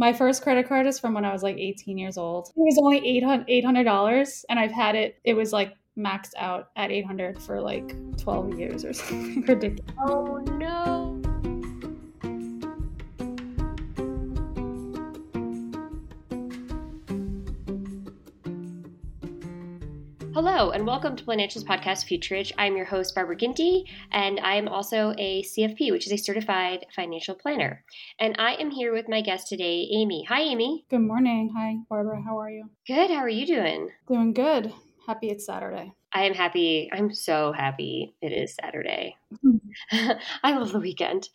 My first credit card is from when I was like 18 years old. It was only $800 and I've had it, it was like maxed out at 800 for like 12 years or something ridiculous. Oh no. Hello, and welcome to Financials Podcast Future Rich. I'm your host, Barbara Ginty, and I am also a CFP, which is a certified financial planner. And I am here with my guest today, Amy. Hi, Amy. Good morning. Hi, Barbara. How are you? Good. How are you doing? Doing good. Happy it's Saturday. I am happy. I'm so happy it is Saturday. Mm. I love the weekend.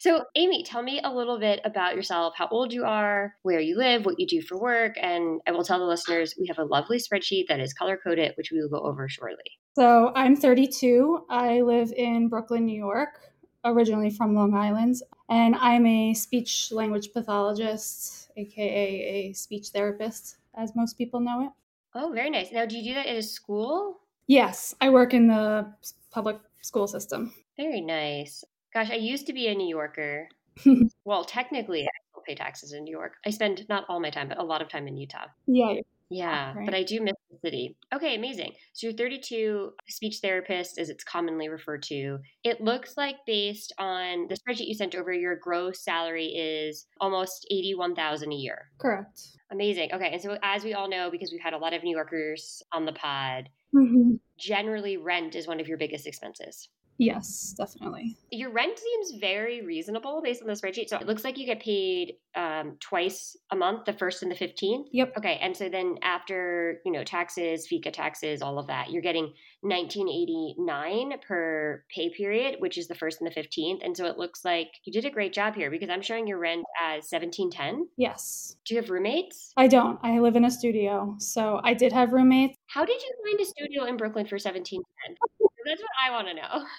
So, Amy, tell me a little bit about yourself, how old you are, where you live, what you do for work, and I will tell the listeners we have a lovely spreadsheet that is color coded, which we will go over shortly. So, I'm 32. I live in Brooklyn, New York, originally from Long Island, and I'm a speech language pathologist, aka a speech therapist, as most people know it. Oh, very nice. Now, do you do that at a school? Yes, I work in the public school system. Very nice. Gosh, I used to be a New Yorker. well, technically, I still pay taxes in New York. I spend not all my time, but a lot of time in Utah. Yeah. Yeah, right. but I do miss the city. Okay, amazing. So you're 32, speech therapist, as it's commonly referred to. It looks like based on the spreadsheet you sent over, your gross salary is almost 81,000 a year. Correct. Amazing. Okay, and so as we all know, because we've had a lot of New Yorkers on the pod, Mhm. generally rent is one of your biggest expenses. Yes, definitely. Your rent seems very reasonable based on the spreadsheet. So it looks like you get paid um, twice a month, the first and the 15th. Yep. Okay. And so then after, you know, taxes, FICA taxes, all of that, you're getting 1989 per pay period, which is the first and the 15th. And so it looks like you did a great job here because I'm showing your rent as 1710. Yes. Do you have roommates? I don't. I live in a studio. So I did have roommates. How did you find a studio in Brooklyn for 1710? That's what I want to know.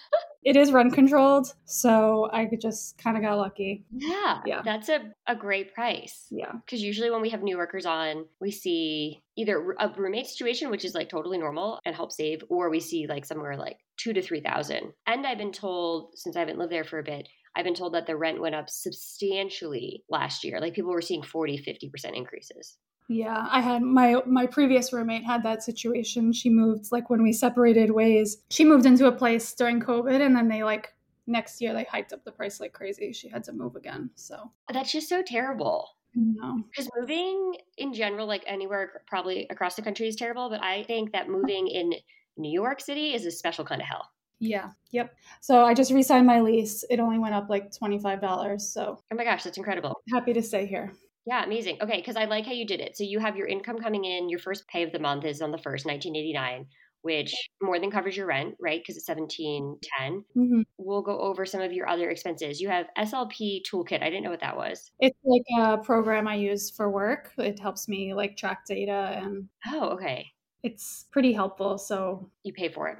It is rent controlled. So I just kind of got lucky. Yeah. Yeah. That's a, a great price. Yeah. Because usually when we have New Yorkers on, we see either a roommate situation, which is like totally normal and help save, or we see like somewhere like two to 3,000. And I've been told, since I haven't lived there for a bit, I've been told that the rent went up substantially last year. Like people were seeing 40, 50% increases. Yeah, I had my my previous roommate had that situation. She moved like when we separated ways. She moved into a place during COVID and then they like next year they hiked up the price like crazy. She had to move again. So, That's just so terrible. no. Because moving in general, like anywhere probably across the country is terrible, but I think that moving in New York City is a special kind of hell. Yeah. Yep. So I just re-signed my lease. It only went up like $25. So, Oh my gosh, that's incredible. happy to stay here. Yeah, amazing. Okay, because I like how you did it. So you have your income coming in, your first pay of the month is on the first, 1989, which more than covers your rent, right? Because it's 1710. hmm We'll go over some of your other expenses. You have SLP Toolkit. I didn't know what that was. It's like a program I use for work. It helps me like track data and Oh, okay. it's pretty helpful. So, You pay for it.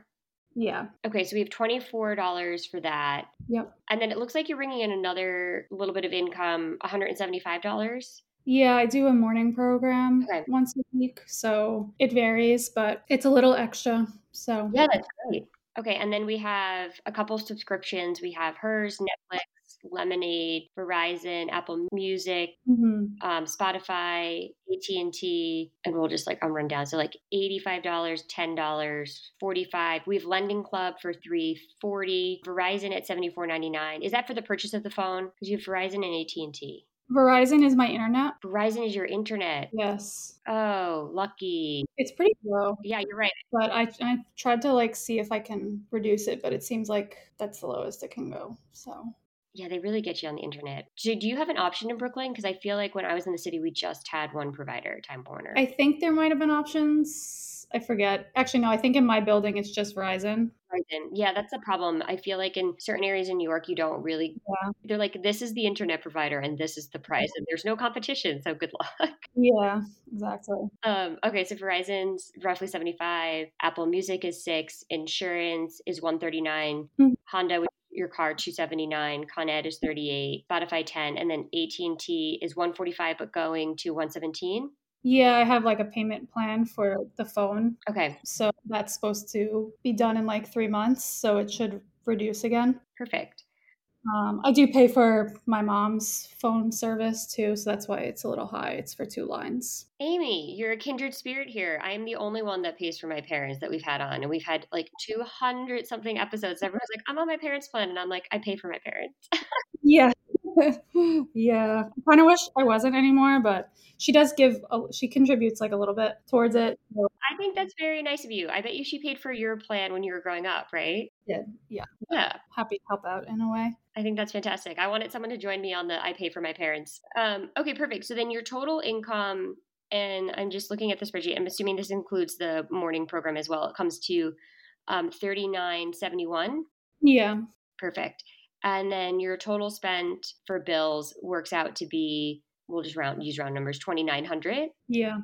Yeah. Okay, so we have $24 for that. Yep. And then it looks like you're bringing in another little bit of income, $175. Yeah, I do a morning program Okay. once a week. So it varies, but it's a little extra. So Yeah, that's great. Okay, and then we have a couple subscriptions. We have hers, Netflix, Lemonade, Verizon, Apple Music, Mhm. um, Spotify, AT and T, and we'll just like I'll run down. So like eighty-five dollars, ten dollars, forty-five. We have Lending Club for three forty. Verizon at seventy-four ninety-nine. Is that for the purchase of the phone? Because you have Verizon and AT and T. Verizon is my internet. Verizon is your internet. Yes. Oh, lucky. It's pretty low, Yeah, you're right. but I I tried to like see if I can reduce it, but it seems like that's the lowest it can go. So Yeah, they really get you on the internet. Do, do you have an option in Brooklyn? Because I feel like when I was in the city, we just had one provider, Time Warner. I think there might have been options. I forget. Actually, no. I think in my building it's just Verizon. Verizon. Yeah, that's the problem. I feel like in certain areas in New York, you don't really. Yeah. They're like, this is the internet provider, and this is the price, and there's no competition. So good luck. Yeah, exactly. Um, okay, so Verizon's roughly seventy five. Apple Music is six. Insurance is one thirty nine. Mhm. Honda, which your car, two seventy nine. Con Ed is thirty eight. Spotify ten, and then AT and T is one forty five, but going to one seventeen. Yeah, I have like a payment plan for the phone. Okay, So that's supposed to be done in like three months. So it should reduce again. perfect. Um, I do pay for my mom's phone service too. So that's why it's a little high. It's for two lines. Amy, you're a kindred spirit here. I am the only one that pays for my parents that we've had on, and we've had like 200 something episodes. Everyone's like, I'm on my parents' plan, and I'm like, I pay for my parents. Yeah. yeah. I kind of wish I wasn't anymore, but she does give, a, she contributes like a little bit towards it. So I think that's very nice of you. I bet you she paid for your plan when you were growing up, right? did. Yeah. Yeah. happy to help out in a way. I think that's fantastic. I wanted someone to join me on the I pay for my parents. Um, okay, perfect. So then your total income, and I'm just looking at the spreadsheet. I'm assuming this includes the morning program as well. It comes to um, 3971. Yeah. Perfect. And then your total spent for bills works out to be we'll just round use round numbers 2900. Yeah.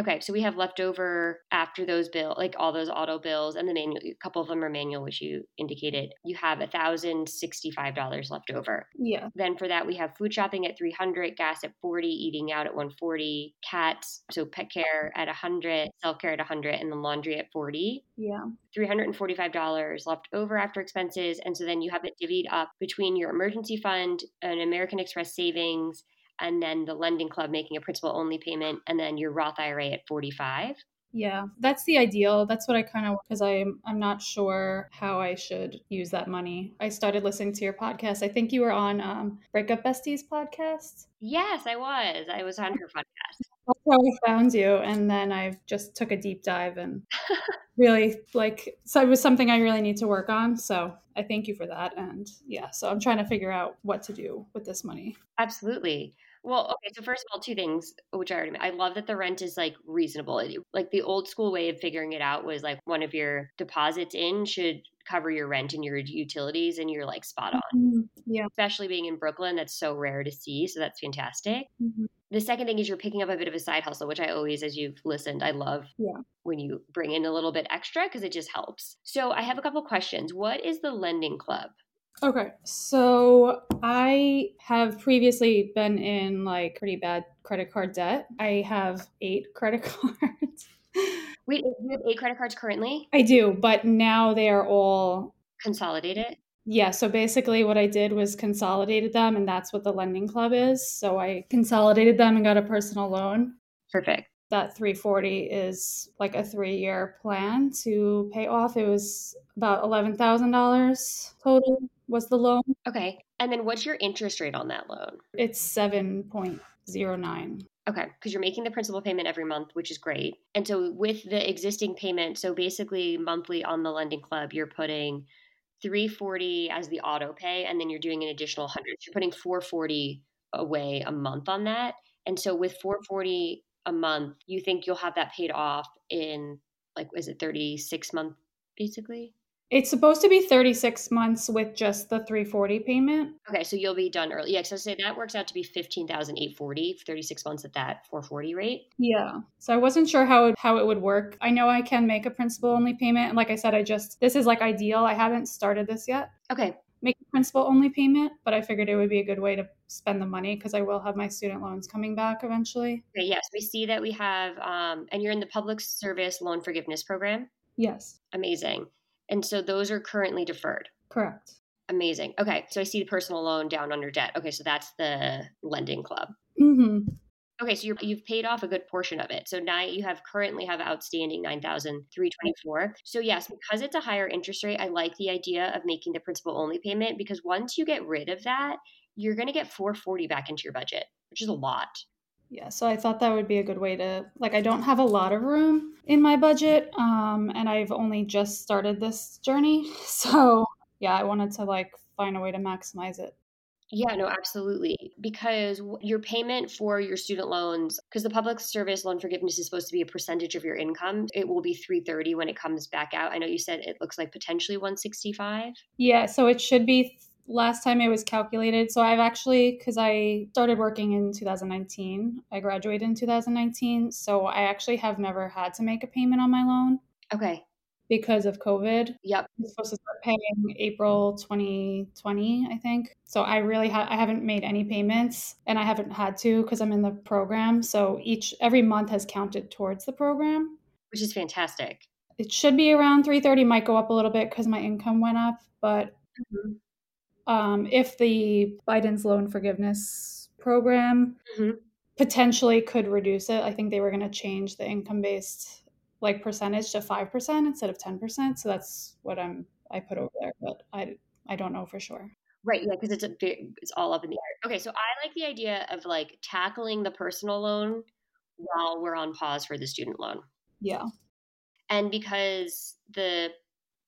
Okay, so we have leftover after those bill, like all those auto bills, and the manual. A couple of them are manual, which you indicated. You have a thousand sixty-five dollars left over. Yeah. Then for that, we have food shopping at three hundred, gas at forty, eating out at one forty, cats, so pet care at hundred, self care at hundred, and then laundry at forty. Yeah. $345 left over after expenses. And so then you have it divvied up between your emergency fund, an American Express savings, and then the lending club making a principal only payment, and then your Roth IRA at 45. Yeah, that's the ideal. That's what I kind of because I'm I'm not sure how I should use that money. I started listening to your podcast. I think you were on um, Breakup Besties podcast. Yes, I was. I was on her podcast. That's how I found you, and then I just took a deep dive and really like so it was something I really need to work on. So I thank you for that. And yeah, so I'm trying to figure out what to do with this money. Absolutely. Well, okay. So first of all, two things which I already. I love that the rent is like reasonable. It- Like the old school way of figuring it out was like one of your deposits in should cover your rent and your utilities, and you're like spot on. Mhm. Yeah. Especially being in Brooklyn, that's so rare to see. So that's fantastic. Mhm. The second thing is you're picking up a bit of a side hustle, which I always, as you've listened, I love Yeah. when you bring in a little bit extra because it just helps. So I have a couple questions. What is the lending club? Okay. So I have previously been in like pretty bad credit card debt. I have eight credit cards. Wait, you have eight credit cards currently? I do, but now they are all Consolidated? yeah, so basically what I did was consolidated them and that's what the lending club is. So I consolidated them and got a personal loan. Perfect. That 340 is like a 3-year plan to pay off. It was about $11,000 total was the loan. Okay. And then what's your interest rate on that loan? It's 7.09. Okay, because you're making the principal payment every month, which is great. And so with the existing payment, so basically monthly on the lending club, you're putting 340 as the auto pay, and then you're doing an additional 100. So you're putting 440 away a month on that. And so with 440 a month, you think you'll have that paid off in like is it 36 month basically? It's supposed to be 36 months with just the 340 payment. Okay, so you'll be done early. Yeah, so say that works out to be 15,840, 36 months at that 440 rate. Yeah. So I wasn't sure how it, how it would work. I know I can make a principal only payment. And like I said, I just, this is like ideal. I haven't started this yet. Okay. make a principal only payment, but I figured it would be a good way to spend the money because I will have my student loans coming back eventually. Okay, yes, we see that we have, um, and you're in the public service loan forgiveness program. Yes, Amazing. And so those are currently deferred. correct. Amazing. Okay, so I see the personal loan down under debt. Okay, so that's the lending club. hmm Okay, so you're, you've paid off a good portion of it. So now you have currently have outstanding nine thousand three twenty four. So yes, because it's a higher interest rate, I like the idea of making the principal only payment because once you get rid of that, you're going to get four forty back into your budget, which is a lot. Yeah, so I thought that would be a good way to like I don't have a lot of room in my budget um and I've only just started this journey. So, yeah, I wanted to like find a way to maximize it. Yeah, no, absolutely. Because your payment for your student loans, because the public service loan forgiveness is supposed to be a percentage of your income, it will be 330 when it comes back out. I know you said it looks like potentially 165. Yeah, so it should be last time it was calculated. So I've actually cuz I started working in 2019. I graduated in 2019, so I actually have never had to make a payment on my loan Okay. because of COVID. Yep. I'm supposed to start paying April 2020, I think. So I really ha- I haven't made any payments, and I haven't had to because I'm in the program. So each every month has counted towards the program. Which is fantastic. It should be around 330. Might go up a little bit because my income went up, but mm-hmm. Um, if the Biden's loan forgiveness program Mhm. potentially could reduce it, I think they were going to change the income based like percentage to five percent instead of ten percent. So that's what I'm I put over there, but I I don't know for sure. Right, yeah, because it's a it's all up in the air. Okay, so I like the idea of like tackling the personal loan while we're on pause for the student loan. Yeah. And because the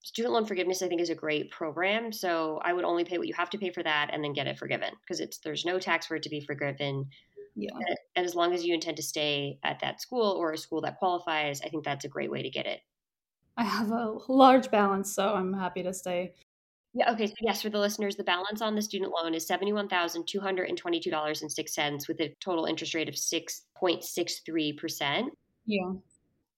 student loan forgiveness I think is a great program, so I would only pay what you have to pay for that and then get it forgiven because it's there's no tax for it to be forgiven. Yeah. And- And as long as you intend to stay at that school or a school that qualifies, I think that's a great way to get it. I have a large balance, so I'm happy to stay. Yeah. Okay. So yes, for the listeners, the balance on the student loan is seventy-one thousand two hundred and twenty-two dollars and six cents, with a total interest rate of six point six three percent. Yeah.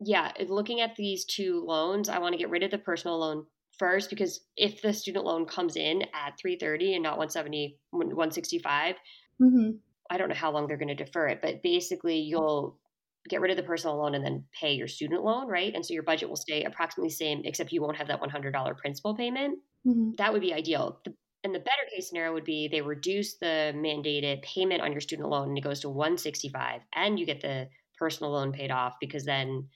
Yeah. Looking at these two loans, I want to get rid of the personal loan first because if the student loan comes in at three thirty and not 170, 165, hmm I don't know how long they're going to defer it, but basically you'll get rid of the personal loan and then pay your student loan, right? And so your budget will stay approximately the same, except you won't have that one hundred dollar principal payment. hmm that would be ideal. The, and the better case scenario would be they reduce the mandated payment on your student loan and it goes to 165 and you get the personal loan paid off because then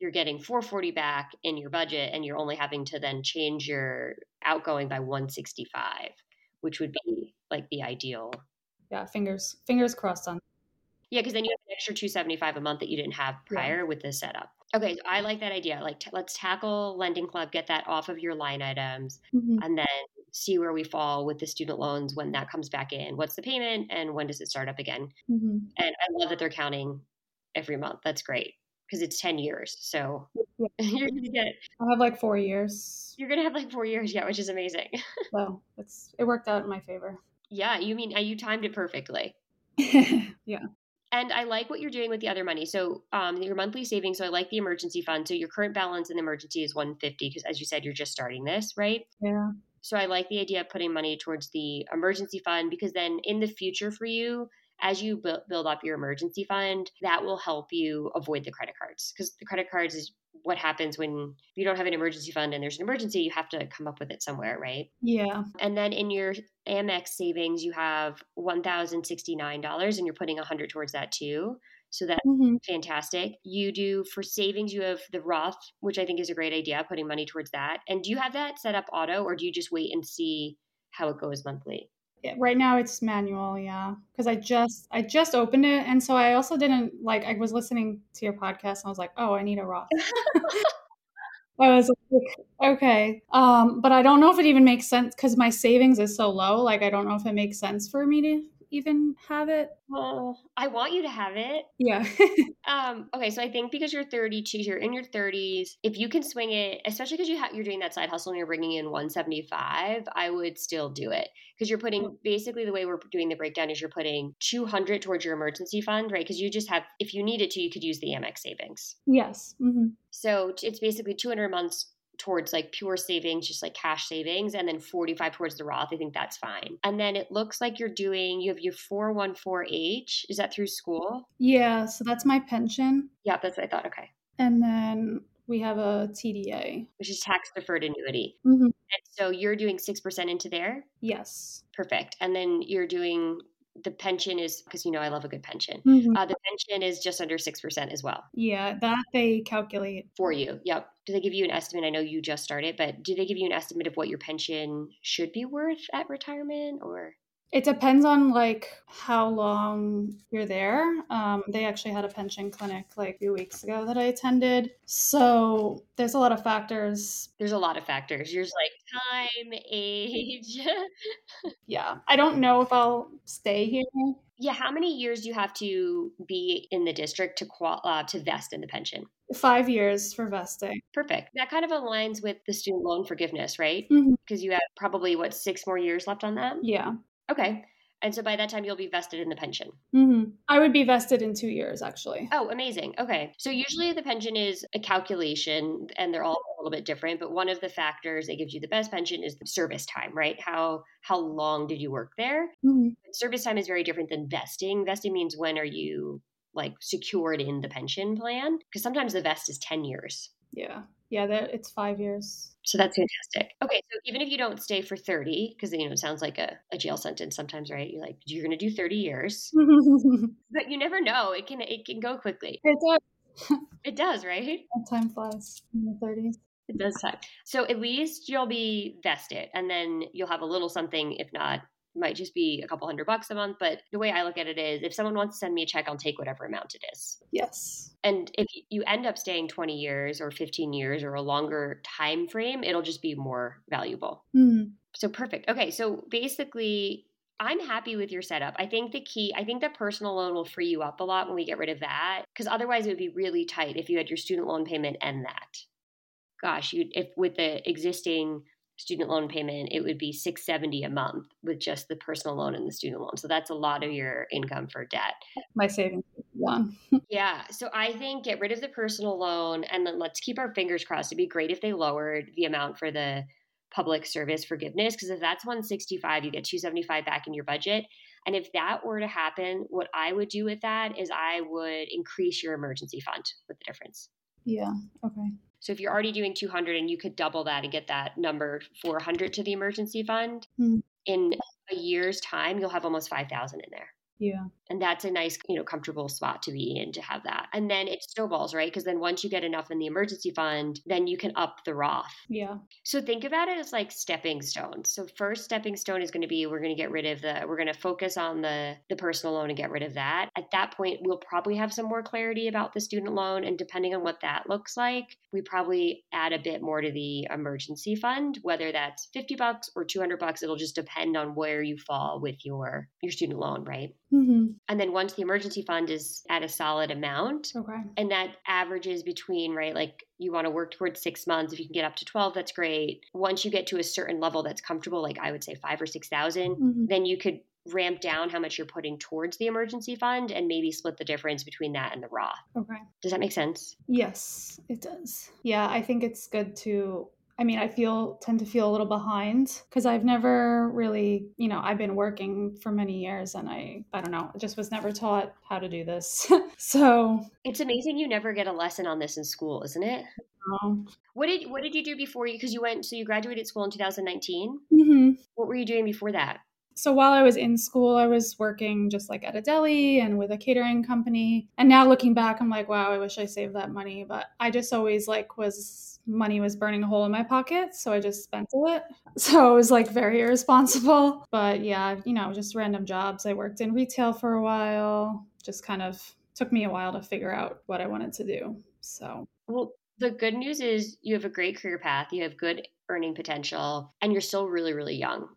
you're getting 440 back in your budget and you're only having to then change your outgoing by 165 which would be like the ideal Yeah. Fingers fingers crossed on. yeah because then you have an extra 275 a month that you didn't have Yeah. prior with this setup okay so i like that idea like t- let's tackle lending club get that off of your line items Mhm. and then see where we fall with the student loans when that comes back in. What's the payment and when does it start up again? Mhm. And I love that they're counting every month. That's great because it's 10 years. So Yeah. you're going to get, I have like four years, you're going to have like four years yet, which is amazing. so it's it worked out in my favor. yeah. You mean, uh, you timed it perfectly. yeah. And I like what you're doing with the other money. So um, your monthly savings. So I like the emergency fund. So your current balance in the emergency is 150 because as you said, you're just starting this, right? Yeah. So I like the idea of putting money towards the emergency fund because then in the future for you, as you build, build up your emergency fund, that will help you avoid the credit cards because the credit cards is what happens when you don't have an emergency fund and there's an emergency, you have to come up with it somewhere, right? Yeah. And then in your Amex savings, you have $1,069 and you're putting 100 towards that too. So that's hmm fantastic. You do for savings, you have the Roth, which I think is a great idea, putting money towards that. And do you have that set up auto or do you just wait and see how it goes monthly? Right now it's manual, yeah. Because I just I just opened it, and so I also didn't like. I was listening to your podcast, and I was like, oh, I need a Roth. I was like, okay, um, but I don't know if it even makes sense because my savings is so low. Like, I don't know if it makes sense for me to even have it. Well, I want you to have it. Yeah, Um, okay, so I think because you're 32, you're in your 30s. If you can swing it, especially because you ha- you're doing that side hustle and you're bringing in 175, I would still do it because you're putting basically the way we're doing the breakdown is you're putting 200 towards your emergency fund, right? Because you just have, if you needed to, you could use the Amex savings. yes, hmm So it's basically 200 months towards like pure savings, just like cash savings, and then 45 towards the Roth. I think that's fine. And then it looks like you're doing, you have your 414H. Is that through school? Yeah, so that's my pension. Yeah, that's what I thought. Okay. And then we have a TDA, which is tax deferred annuity. Mm-hmm. And so you're doing 6% into there? Yes. Perfect. And then you're doing the pension is because you know I love a good pension. Mhm. Uh, the pension is just under 6% as well Yeah, that they calculate. for you. Yep. Do they give you an estimate? I know you just started, but do they give you an estimate of what your pension should be worth at retirement or? It depends on like how long you're there. Um, they actually had a pension clinic like a few weeks ago that I attended. So there's a lot of factors. There's a lot of factors. There's like time, age. Yeah, I don't know if I'll stay here. yeah. How many years do you have to be in the district to qual- uh, to vest in the pension? Five years for vesting. Perfect. That kind of aligns with the student loan forgiveness, right? Because you have probably what six more years left on that. Yeah. Okay. And so by that time, you'll be vested in the pension. hmm I would be vested in two years, actually. Oh, amazing. Okay. So usually the pension is a calculation and they're all a little bit different, but one of the factors that gives you the best pension is the service time, right? How how long did you work there? Mhm. Service time is very different than vesting. Vesting means when are you like secured in the pension plan? Because sometimes the vest is 10 years. Yeah. Yeah, that it's five years. So that's fantastic. Okay, so even if you don't stay for 30, because you know it sounds like a, a jail sentence sometimes, right? You're like, you're gonna do 30 years. But you never know. It can it can go quickly. does. It does, right? Time flies in the 30s. It does time. So at least you'll be vested and then you'll have a little something, if not, might just be a couple hundred bucks a month. But the way I look at it is if someone wants to send me a check, I'll take whatever amount it is. Yes. And if you end up staying 20 years or 15 years or a longer time frame, it'll just be more valuable. Mhm. So perfect. Okay, so basically I'm happy with your setup. I think the key, I think that personal loan will free you up a lot when we get rid of that because otherwise it would be really tight if you had your student loan payment and that. Gosh, you if with the existing student loan payment, it would be 670 a month with just the personal loan and the student loan. So that's a lot of your income for debt. My savings one. Yeah. So I think get rid of the personal loan and then let's keep our fingers crossed. It'd be great if they lowered the amount for the public service forgiveness because if that's 165, you get 275 back in your budget. And if that were to happen, what I would do with that is I would increase your emergency fund with the difference. Yeah. Okay. So if you're already doing 200 and you could double that and get that number 400 to the emergency fund, Mhm. in a year's time, you'll have almost 5,000 in there Yeah. and that's a nice you know comfortable spot to be in to have that. And then it snowballs right? Because then once you get enough in the emergency fund then you can up the roth. Yeah. so think about it as like stepping stones. So first stepping stone is going to be we're going to get rid of the we're going to focus on the the personal loan and get rid of that. At that point we'll probably have some more clarity about the student loan and depending on what that looks like we probably add a bit more to the emergency fund whether that's 50 bucks or 200 bucks it'll just depend on where you fall with your your student loan right hmm and then once the emergency fund is at a solid amount, Okay. and that averages between, right, like you want to work towards six months. If you can get up to 12, that's great. Once you get to a certain level that's comfortable, like I would say five or 6,000, Mhm. then you could ramp down how much you're putting towards the emergency fund and maybe split the difference between that and the Roth. Okay. Does that make sense? Yes, it does. Yeah, I think it's good to. I mean, I feel tend to feel a little behind because I've never really, you know, I've been working for many years and I, I don't know, just was never taught how to do this. so, It's amazing you never get a lesson on this in school, isn't it? What did what did you do before you because you went so you graduated school in 2019? mhm. What were you doing before that? So while I was in school, I was working just like at a deli and with a catering company. And now looking back, I'm like, wow, I wish I saved that money. But I just always like was money was burning a hole in my pocket, so I just spent it. So it was like very irresponsible. But yeah, you know, just random jobs. I worked in retail for a while. Just kind of took me a while to figure out what I wanted to do. So Well, the good news is you have a great career path, you have good earning potential, and you're still really, really young.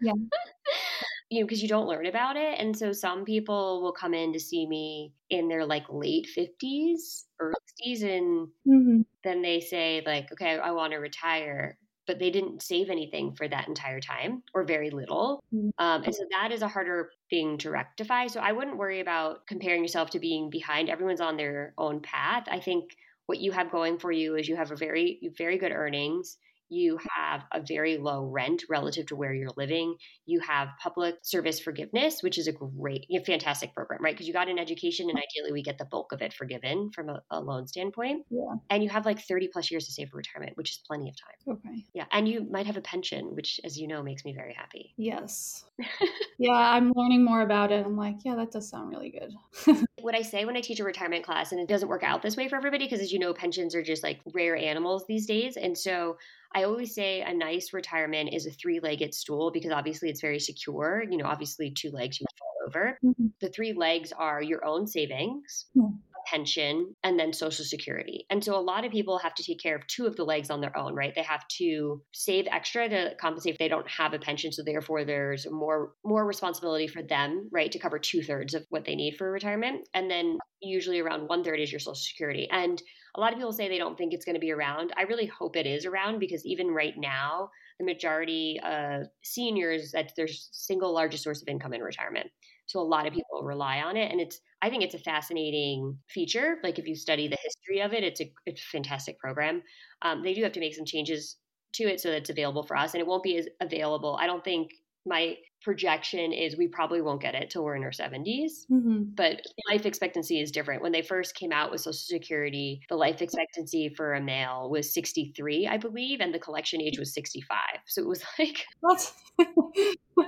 Yeah. you know, because you don't learn about it. And so some people will come in to see me in their like late 50s or 60s, and Mhm. then they say, like, okay, I want to retire. But they didn't save anything for that entire time or very little. Mhm. Um, and so that is a harder thing to rectify. So I wouldn't worry about comparing yourself to being behind. Everyone's on their own path. I think what you have going for you is you have a very very good earnings you have a very low rent relative to where you're living. You have public service forgiveness, which is a great, a fantastic program, right? Because you got an education and ideally we get the bulk of it forgiven from a, a, loan standpoint. Yeah. And you have like 30 plus years to save for retirement, which is plenty of time. Okay. Yeah. And you might have a pension, which, as you know, makes me very happy. Yes. yeah. I'm learning more about it. I'm like, yeah, that does sound really good. what I say when I teach a retirement class, and it doesn't work out this way for everybody, because as you know, pensions are just like rare animals these days. And so I always say a nice retirement is a three legged stool because obviously it's very secure. You know, obviously, two legs you fall over. Mm-hmm. The three legs are your own savings, mm-hmm. Pension, and then Social Security. And so a lot of people have to take care of two of the legs on their own, right? They have to save extra to compensate if they don't have a pension. So therefore, there's more more responsibility for them, right, to cover two thirds of what they need for retirement. And then usually around one third is your Social Security. And a lot of people say they don't think it's going to be around. I really hope it is around because even right now, the majority of seniors that's their single largest source of income in retirement. So a lot of people rely on it, and it's I think it's a fascinating feature. Like if you study the history of it, it's a it's a fantastic program. Um, they do have to make some changes to it so that it's available for us, and it won't be as available. I don't think my projection is we probably won't get it till we're in our 70s. Mm-hmm. But life expectancy is different. When they first came out with Social Security, the life expectancy for a male was 63, I believe, and the collection age was 65. So it was like.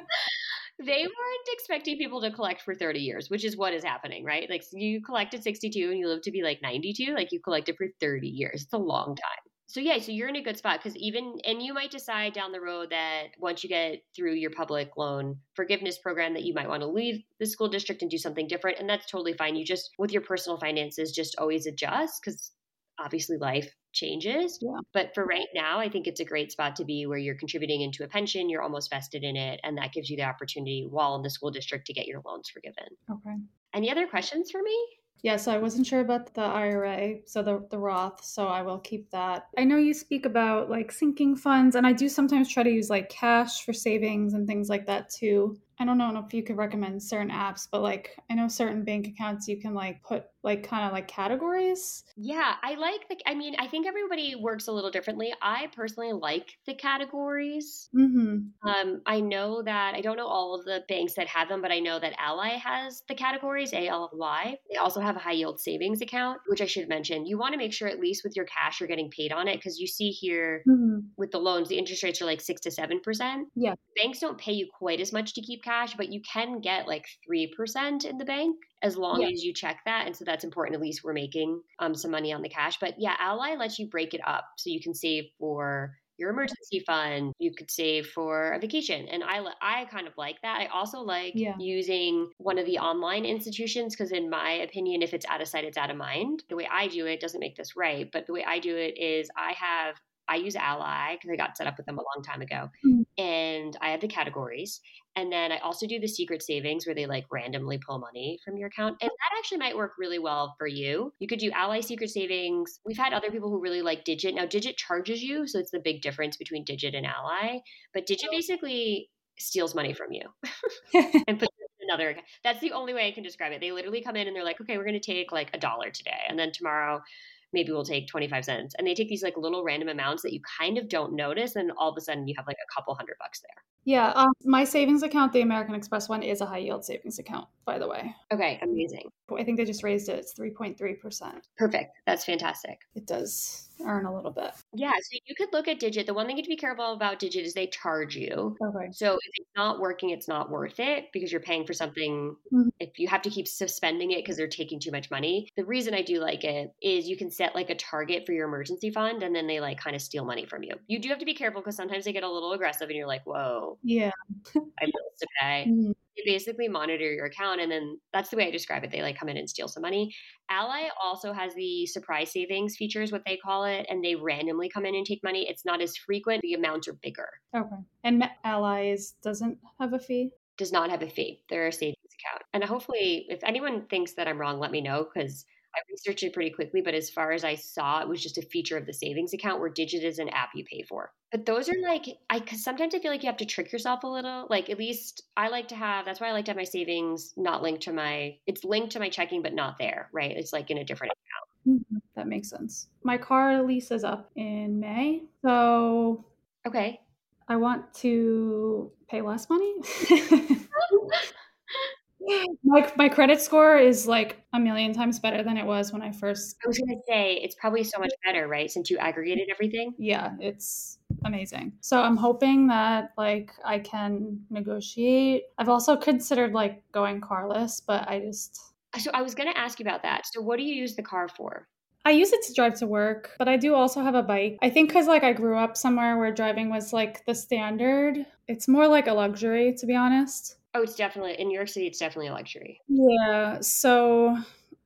they weren't expecting people to collect for 30 years, which is what is happening, right? Like you collected 62 and you live to be like 92, like you collected for 30 years. It's a long time so yeah so you're in a good spot because even and you might decide down the road that once you get through your public loan forgiveness program that you might want to leave the school district and do something different and that's totally fine you just with your personal finances just always adjust because obviously life changes yeah. but for right now i think it's a great spot to be where you're contributing into a pension you're almost vested in it and that gives you the opportunity while in the school district to get your loans forgiven. Okay. Any other questions for me yeah, so I wasn't sure about the IRA, so the the Roth, so I will keep that. I know you speak about like sinking funds, and I do sometimes try to use like cash for savings and things like that too. I don't know if you could recommend certain apps, but like I know certain bank accounts you can like put like kind of like categories. Yeah, I like the. I mean, I think everybody works a little differently. I personally like the categories. Mm-hmm. Um, I know that I don't know all of the banks that have them, but I know that Ally has the categories A L Y. They also have a high yield savings account, which I should mention. You want to make sure at least with your cash you're getting paid on it because you see here mm-hmm. with the loans the interest rates are like six to seven percent. Yeah, banks don't pay you quite as much to keep cash, but you can get like 3% in the bank as long yeah. as you check that. And so that's important. At least we're making um, some money on the cash. But yeah, Ally lets you break it up so you can save for your emergency fund you could save for a vacation and i i kind of like that i also like yeah. using one of the online institutions because in my opinion if it's out of sight it's out of mind the way i do it doesn't make this right but the way i do it is i have I use Ally because I got set up with them a long time ago. Mm-hmm. And I have the categories. And then I also do the secret savings where they like randomly pull money from your account. And that actually might work really well for you. You could do Ally Secret Savings. We've had other people who really like Digit. Now, Digit charges you. So it's the big difference between Digit and Ally. But Digit oh. basically steals money from you and puts another that's the only way i can describe it they literally come in and they're like okay we're going to take like a dollar today and then tomorrow maybe we'll take 25 cents. And they take these like little random amounts that you kind of don't notice. And all of a sudden you have like a couple hundred bucks there. Yeah. Um, my savings account, the American Express one, is a high yield savings account, by the way. Okay. Amazing. I think they just raised it. It's 3.3%. Perfect. That's fantastic. It does earn a little bit. Yeah. So you could look at Digit. The one thing you have to be careful about Digit is they charge you. Okay. So if it's not working, it's not worth it because you're paying for something. Mm-hmm. If you have to keep suspending it because they're taking too much money. The reason I do like it is you can set like a target for your emergency fund and then they like kind of steal money from you. You do have to be careful because sometimes they get a little aggressive and you're like, whoa. Yeah. I bills to pay. Mm-hmm. They basically monitor your account and then that's the way I describe it. They like come in and steal some money. Ally also has the surprise savings features, what they call it, and they randomly come in and take money. It's not as frequent. The amounts are bigger. Okay. And Ally's doesn't have a fee? Does not have a fee. They're a savings account. And hopefully, if anyone thinks that I'm wrong, let me know because I researched it pretty quickly, but as far as I saw, it was just a feature of the savings account where Digit is an app you pay for. But those are like, I cause sometimes I feel like you have to trick yourself a little. Like at least I like to have. That's why I like to have my savings not linked to my. It's linked to my checking, but not there. Right? It's like in a different account. Mm-hmm. that makes sense. My car lease is up in May. So Okay. I want to pay less money. my, my credit score is like a million times better than it was when I first. I was going to say it's probably so much better, right? Since you aggregated everything. Yeah, it's amazing. So I'm hoping that like I can negotiate. I've also considered like going carless, but I just uh, So I was going to ask you about that. So what do you use the car for? I use it to drive to work, but I do also have a bike. I think because like I grew up somewhere where driving was like the standard. It's more like a luxury, to be honest. Oh, it's definitely in New York City. It's definitely a luxury. Yeah. So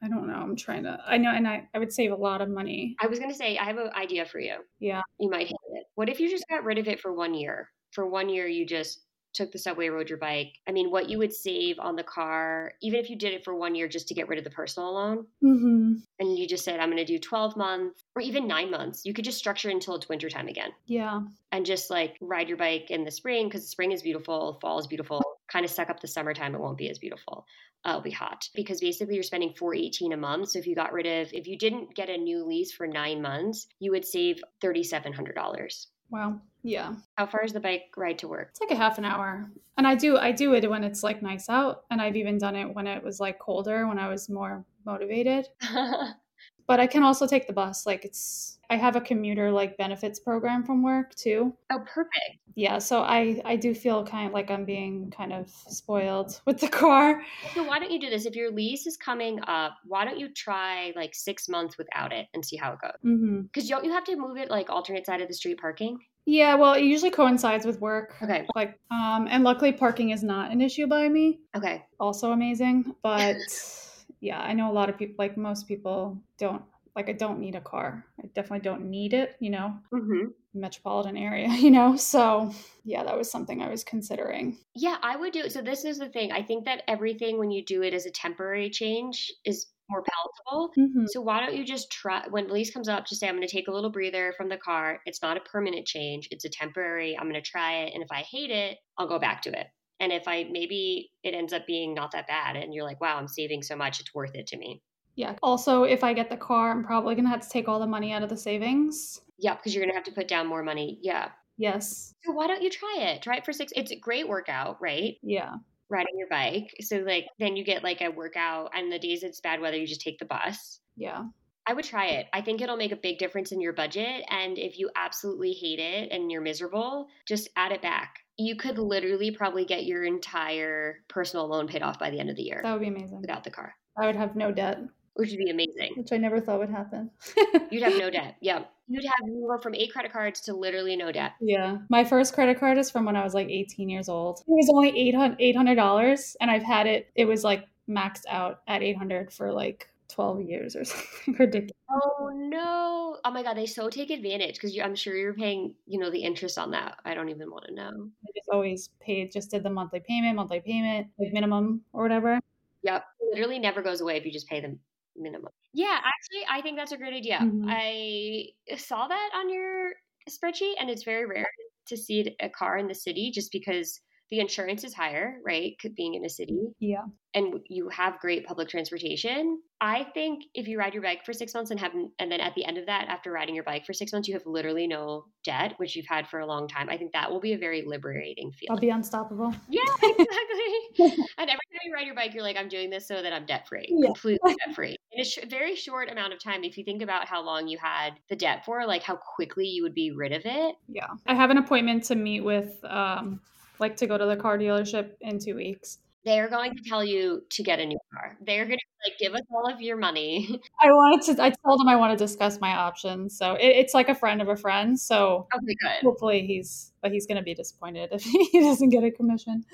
I don't know. I'm trying to. I know, and I I would save a lot of money. I was going to say I have an idea for you. Yeah. You might hate it. What if you just got rid of it for one year? For one year, you just took the subway, rode your bike. I mean, what you would save on the car, even if you did it for one year just to get rid of the personal loan, Mm-hmm. and you just said, I'm going to do 12 months or even nine months, you could just structure it until it's wintertime again Yeah. and just like ride your bike in the spring because the spring is beautiful, fall is beautiful. Kind of suck up the summertime, it won't be as beautiful. Uh, it'll be hot because basically you're spending 418 a month. So if you got rid of, if you didn't get a new lease for nine months, you would save $3,700. Wow. Yeah. How far is the bike ride to work? It's like a half an hour. And I do I do it when it's like nice out, and I've even done it when it was like colder, when I was more motivated. But I can also take the bus. Like it's I have a commuter like benefits program from work too. oh, perfect. Yeah, so I I do feel kind of like I'm being kind of spoiled with the car. So why don't you do this? If your lease is coming up, why don't you try like six months without it and see how it goes? Because don't you have to move it like alternate side of the street parking? Yeah, well, it usually coincides with work. Okay. Like, um, and luckily parking is not an issue by me. Okay. Also amazing, but yeah, I know a lot of people, like most people, don't like. I don't need a car. I definitely don't need it. You know, Mm-hmm. metropolitan area. You know, so yeah, that was something I was considering. Yeah, I would do it. So this is the thing. I think that everything when you do it as a temporary change is more palatable. hmm So why don't you just try when the lease comes up, just say I'm going to take a little breather from the car. It's not a permanent change. It's a temporary. I'm going to try it and if I hate it, I'll go back to it. And if I maybe it ends up being not that bad and you're like, "Wow, I'm saving so much. It's worth it to me." Yeah. Also, if I get the car, I'm probably gonna have to take all the money out of the savings. Yeah, because you're going to have to put down more money. Yeah. Yes. So why don't you try it? Try it for 6 It's a great workout, right? Yeah. Riding your bike. So like then you get like a workout and the days it's bad weather you just take the bus. Yeah. I would try it. I think it'll make a big difference in your budget. And if you absolutely hate it and you're miserable, just add it back. You could literally probably get your entire personal loan paid off by the end of the year That would be amazing. without the car, I would have no debt, which would be amazing. which I never thought would happen. You'd have no debt. Yeah. You'd have you go from eight credit cards to literally no debt. Yeah. My first credit card is from when I was like 18 years old. It was only $800, $800 and I've had it, it was like maxed out at 800 for like 12 years or something ridiculous. Oh no. Oh my god, they so take advantage because I'm sure you're paying, you know, the interest on that. I don't even want to know. I just always paid, just did the monthly payment, monthly payment, like minimum or whatever. Yep. It literally never goes away if you just pay the minimum. Yeah, actually, I think that's a great idea. Mhm. I saw that on your spreadsheet, and it's very rare to see a car in the city just because the insurance is higher, right? Being in a city, Yeah. and you have great public transportation. I think if you ride your bike for six months and have, and then at the end of that, after riding your bike for six months, you have literally no debt, which you've had for a long time. I think that will be a very liberating feeling. I'll be unstoppable. Yeah, exactly. and every time you ride your bike, you're like, I'm doing this so that I'm debt free, Yeah. completely debt free. In a sh- very short amount of time, if you think about how long you had the debt for, like how quickly you would be rid of it. Yeah. I have an appointment to meet with, um, like to go to the car dealership in two weeks. They're going to tell you to get a new car. They're going to like give us all of your money. I wanted to, I told him I want to discuss my options. So it, it's like a friend of a friend. So okay, good. hopefully he's, but he's going to be disappointed if he doesn't get a commission.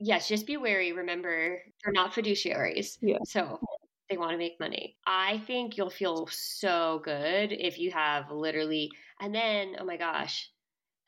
Yes, just be wary. Remember, they're not fiduciaries. Yeah. So they want to make money. I think you'll feel so good if you have literally, and then, oh my gosh,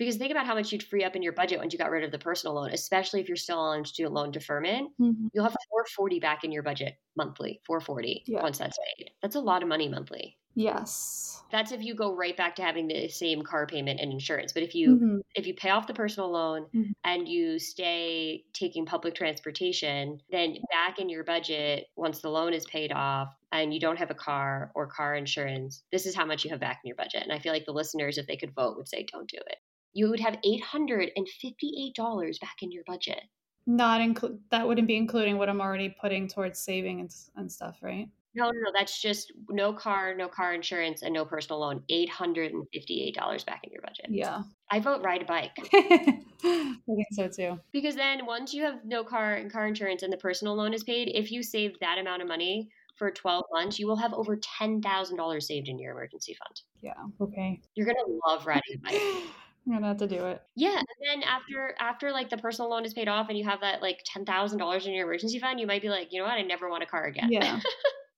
because think about how much you'd free up in your budget once you got rid of the personal loan, especially if you're still on student loan deferment. Mhm. You'll have 440 back in your budget monthly, 440 Yeah. once that's paid. That's a lot of money monthly. Yes. That's if you go right back to having the same car payment and insurance. But if you Mhm. if you pay off the personal loan Mhm. and you stay taking public transportation, then back in your budget, once the loan is paid off and you don't have a car or car insurance, this is how much you have back in your budget. And I feel like the listeners, if they could vote, would say, don't do it. You would have $858 back in your budget. Not include that wouldn't be including what I'm already putting towards saving and, and stuff, right? No, no, no, that's just no car, no car insurance, and no personal loan. Eight hundred and fifty-eight dollars back in your budget. Yeah, I vote ride a bike. I think so too. Because then once you have no car and car insurance and the personal loan is paid, if you save that amount of money for 12 months, you will have over $10,000 saved in your emergency fund. Yeah. Okay. You're going to love riding a bike. I'm gonna have to do it. Yeah, and then after after like the personal loan is paid off and you have that like ten thousand dollars in your emergency fund, you might be like, you know what, I never want a car again. Yeah.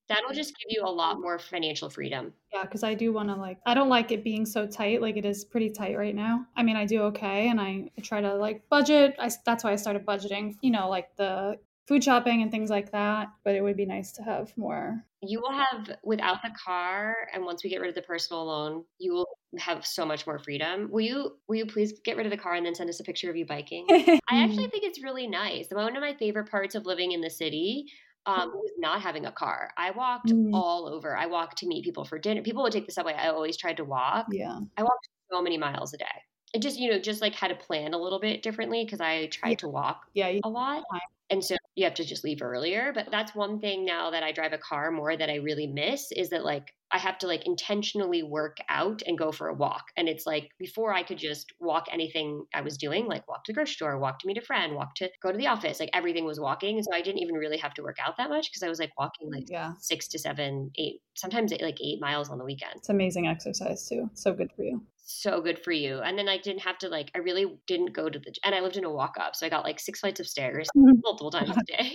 That'll just give you a lot more financial freedom. Yeah, because I do want to like I don't like it being so tight. Like it is pretty tight right now. I mean, I do okay, and I, I try to like budget. I that's why I started budgeting. You know, like the food shopping and things like that. But it would be nice to have more. You will have without the car, and once we get rid of the personal loan, you will have so much more freedom. Will you will you please get rid of the car and then send us a picture of you biking? I actually think it's really nice. One of my favorite parts of living in the city um, was not having a car. I walked mm. all over. I walked to meet people for dinner. People would take the subway. I always tried to walk. Yeah. I walked so many miles a day. It just, you know, just like had to plan a little bit differently because I tried yeah. to walk yeah, a lot. And so you have to just leave earlier. But that's one thing now that I drive a car more that I really miss is that like I have to like intentionally work out and go for a walk. And it's like before I could just walk anything I was doing, like walk to the grocery store, walk to meet a friend, walk to go to the office, like everything was walking. And so I didn't even really have to work out that much because I was like walking like yeah. six to seven, eight, sometimes like eight miles on the weekend. It's amazing exercise too. So good for you so good for you. And then I didn't have to like I really didn't go to the and I lived in a walk up, so I got like six flights of stairs mm-hmm. multiple times a day.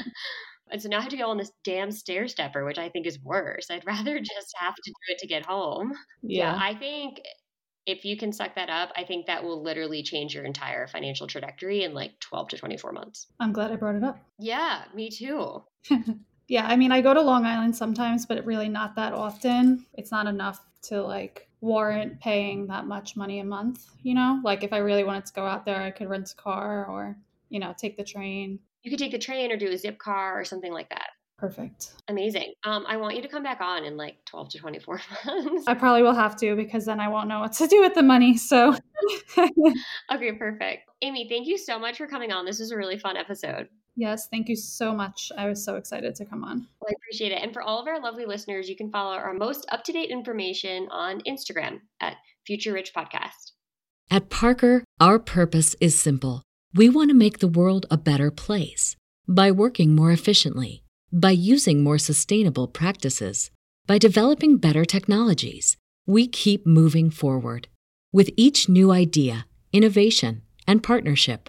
and so now I have to go on this damn stair stepper, which I think is worse. I'd rather just have to do it to get home. Yeah. yeah I think if you can suck that up, I think that will literally change your entire financial trajectory in like 12 to 24 months. I'm glad I brought it up. Yeah, me too. yeah, I mean, I go to Long Island sometimes, but really not that often. It's not enough to like warrant paying that much money a month, you know? Like if I really wanted to go out there, I could rent a car or, you know, take the train. You could take the train or do a Zipcar or something like that. Perfect. Amazing. Um, I want you to come back on in like 12 to 24 months. I probably will have to because then I won't know what to do with the money. So, okay, perfect. Amy, thank you so much for coming on. This was a really fun episode. Yes, thank you so much. I was so excited to come on. Well, I appreciate it. And for all of our lovely listeners, you can follow our most up to date information on Instagram at Future Rich Podcast. At Parker, our purpose is simple. We want to make the world a better place by working more efficiently, by using more sustainable practices, by developing better technologies. We keep moving forward. With each new idea, innovation, and partnership,